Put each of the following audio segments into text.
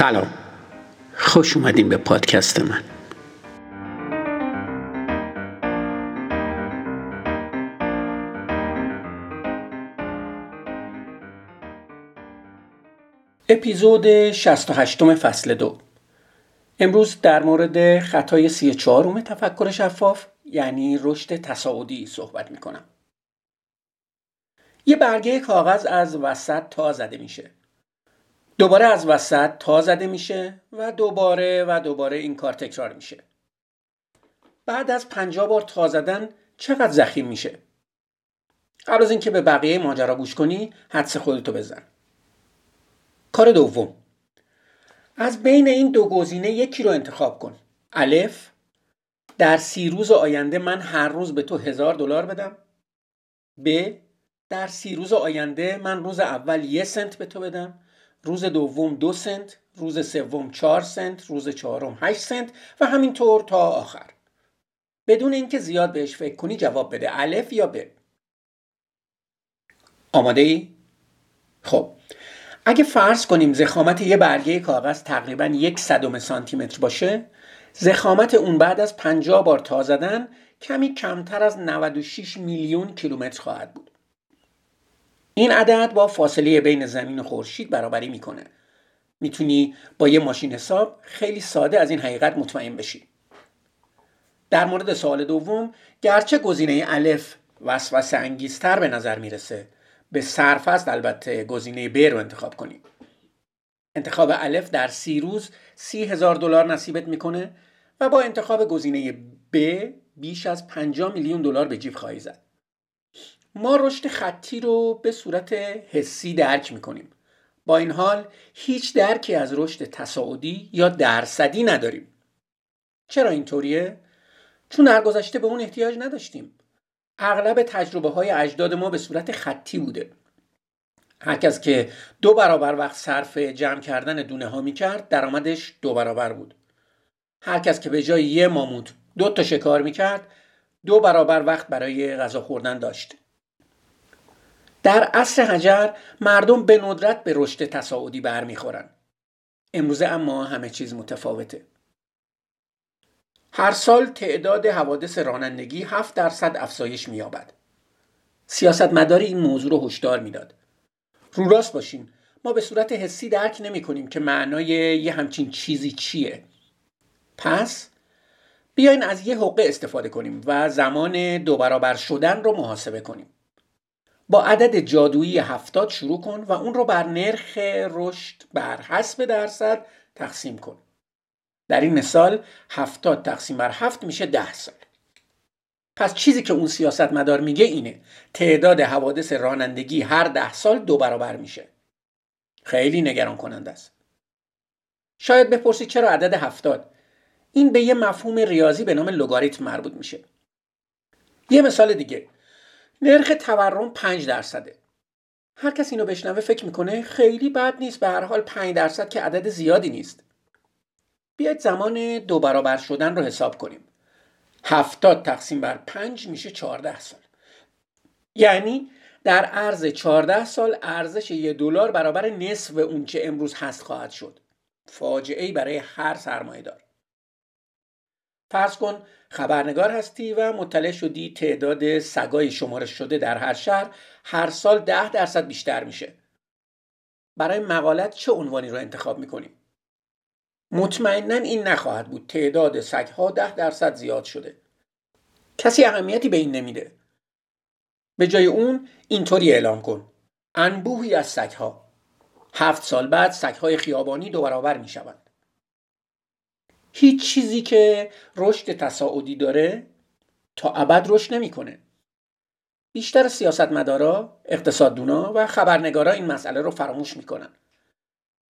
سلام. خوش اومدین به پادکست من. اپیزود 68 فصل دو. امروز در مورد خطای سی چهارم تفکر شفاف یعنی رشد تصاعدی صحبت می‌کنم. یه برگه کاغذ از وسط تا زده میشه. دوباره از وسط تا زده میشه و دوباره و دوباره این کار تکرار میشه. بعد از پنجاه بار تا زدن چقدر زخیم میشه؟ قبل از اینکه به بقیه ماجرا گوش کنی حدس خودتو بزن. کار دوم. از بین این دو گزینه یکی رو انتخاب کن. الف در سی روز آینده من هر روز به تو هزار دلار بدم. ب در سی روز آینده من روز اول یه سنت به تو بدم. روز دوم دو سنت روز سوم چهار سنت روز چهارم هشت سنت و همینطور تا آخر. بدون اینکه زیاد بهش فکر کنی جواب بده الف یا ب. آماده ای؟ خب. اگه فرض کنیم زخامت یه برگه کاغذ تقریبا یک صدم سانتی متر باشه زخامت اون بعد از 50 بار تا زدن کمی کمتر از 96 میلیون کیلومتر خواهد بود. این عدد با فاصله بین زمین و خورشید برابری می‌کنه. می‌تونی با یه ماشین حساب خیلی ساده از این حقیقت مطمئن بشی. در مورد سوال دوم گرچه گزینه الف وسوسه انگیزتر به نظر می‌رسه به سرفست البته گزینه ب رو انتخاب کنی انتخاب الف در سی روز سی هزار دلار نصیبت می‌کنه و با انتخاب گزینه ب بیش از 50 میلیون دلار به جیب خواهی زد. ما رشد خطی رو به صورت حسی درک می‌کنیم. با این حال هیچ درکی از رشد تصاعدی یا درصدی نداریم. چرا اینطوریه؟ چون در گذشته به اون احتیاج نداشتیم. اغلب تجربه های اجداد ما به صورت خطی بوده. هر کس که دو برابر وقت صرف جمع کردن دونه ها می کرد درآمدش دو برابر بود. هر کس که به جای یه ماموت دو تا شکار می کرد دو برابر وقت برای غذا خوردن داشت. در عصر حجر مردم به ندرت به رشد تصاعدی برمیخورن. امروزه اما همه چیز متفاوته. هر سال تعداد حوادث رانندگی 7 درصد افزایش مییابد. سیاستمداری این موضوع رو هشدار می‌داد. رو راست باشین ما به صورت حسی درک نمی کنیم که معنای یه همچین چیزی چیه. پس بیاین از یه حقه استفاده کنیم و زمان دو برابر شدن رو محاسبه کنیم. با عدد جادویی هفتاد شروع کن و اون رو بر نرخ رشد بر حسب درصد تقسیم کن. در این مثال هفتاد تقسیم بر هفت میشه ده سال. پس چیزی که اون سیاست مدار میگه اینه تعداد حوادث رانندگی هر ده سال دو برابر میشه. خیلی نگران کننده است. شاید بپرسید چرا عدد هفتاد؟ این به یه مفهوم ریاضی به نام لگاریتم مربوط میشه. یه مثال دیگه. نرخ تورم 5 درصده. هر کس اینو بشنوه فکر می‌کنه خیلی بد نیست به هر حال 5 درصد که عدد زیادی نیست. بیاید زمان دو برابر شدن رو حساب کنیم. 70 تقسیم بر 5 میشه 14 سال. یعنی در عرض 14 سال ارزش یه دلار برابر نصف اون که امروز هست خواهد شد. فاجعه ای برای هر سرمایه دار فرض کن خبرنگار هستی و مطلع شدی تعداد سگای شمارش شده در هر شهر هر سال ده درصد بیشتر میشه. برای مقالت چه عنوانی رو انتخاب می‌کنیم؟ مطمئنا این نخواهد بود. تعداد سگها ده درصد زیاد شده. کسی اهمیتی به این نمیده. به جای اون اینطوری اعلام کن. انبوهی از سگها. هفت سال بعد سگهای خیابانی دو برابر می‌شوند. هیچ چیزی که رشد تصاعدی داره تا ابد رشد نمی‌کنه. بیشتر سیاستمدارا، اقتصاددونا و خبرنگارا این مسئله رو فراموش می‌کنن.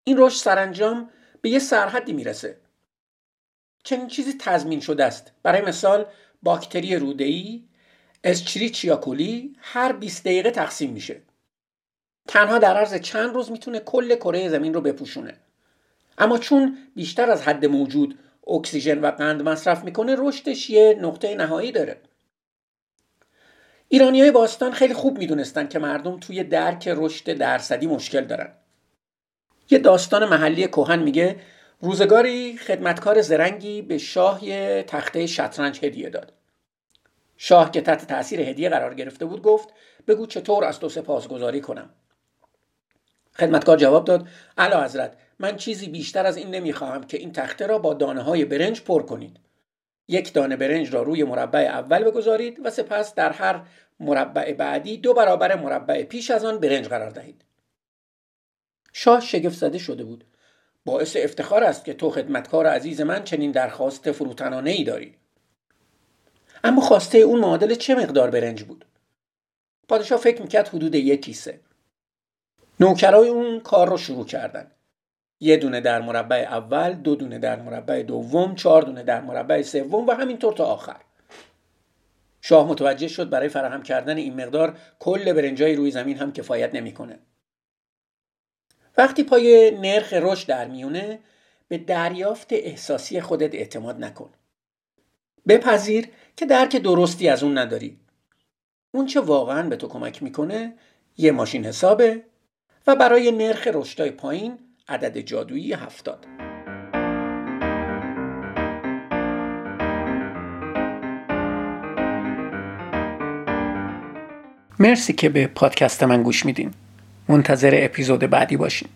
این رشد سرانجام به یه سرحدی می‌رسه. چنین چیزی تضمین شده است. برای مثال باکتری روده‌ای اسچریچیا کولی هر 20 دقیقه تقسیم میشه. تنها در عرض چند روز می‌تونه کل کره زمین رو بپوشونه. اما چون بیشتر از حد موجود اکسیژن و قند مصرف می‌کنه رشدش یه نقطه نهایی داره. ایرانی های باستان خیلی خوب می‌دونستن که مردم توی درک رشد درصدی مشکل دارن. یه داستان محلی کوهن میگه روزگاری خدمتکار زرنگی به شاه تخته شطرنج هدیه داد. شاه که تحت تاثیر هدیه قرار گرفته بود گفت بگو چطور از تو سپاسگزاری کنم. خدمتکار جواب داد اعلی حضرت من چیزی بیشتر از این نمی‌خواهم که این تخته را با دانه های برنج پر کنید. یک دانه برنج را روی مربع اول بگذارید و سپس در هر مربع بعدی دو برابر مربع پیش از آن برنج قرار دهید. شاه شگفت زده شده بود. باعث افتخار است که تو خدمتکار عزیز من چنین درخواست فروتنانه ای داری. اما خواسته اون معادل چه مقدار برنج بود؟ پادشاه فکر می‌کرد حدود یک کیسه. نوکرای اون کار رو شروع کردن. یه دونه در مربع اول دو دونه در مربع دوم چهار دونه در مربع سوم و همینطور تا آخر. شاه متوجه شد برای فراهم کردن این مقدار کل برنجای روی زمین هم کفایت نمی‌کنه. وقتی پای نرخ رشد در میونه به دریافت احساسی خودت اعتماد نکن. بپذیر که درک درستی از اون نداری. اون چه واقعا به تو کمک می‌کنه یه ماشین حسابه و برای نرخ رشدای پایین عدد جادویی هفتاد. مرسی که به پادکست من گوش میدین. منتظر اپیزود بعدی باشین.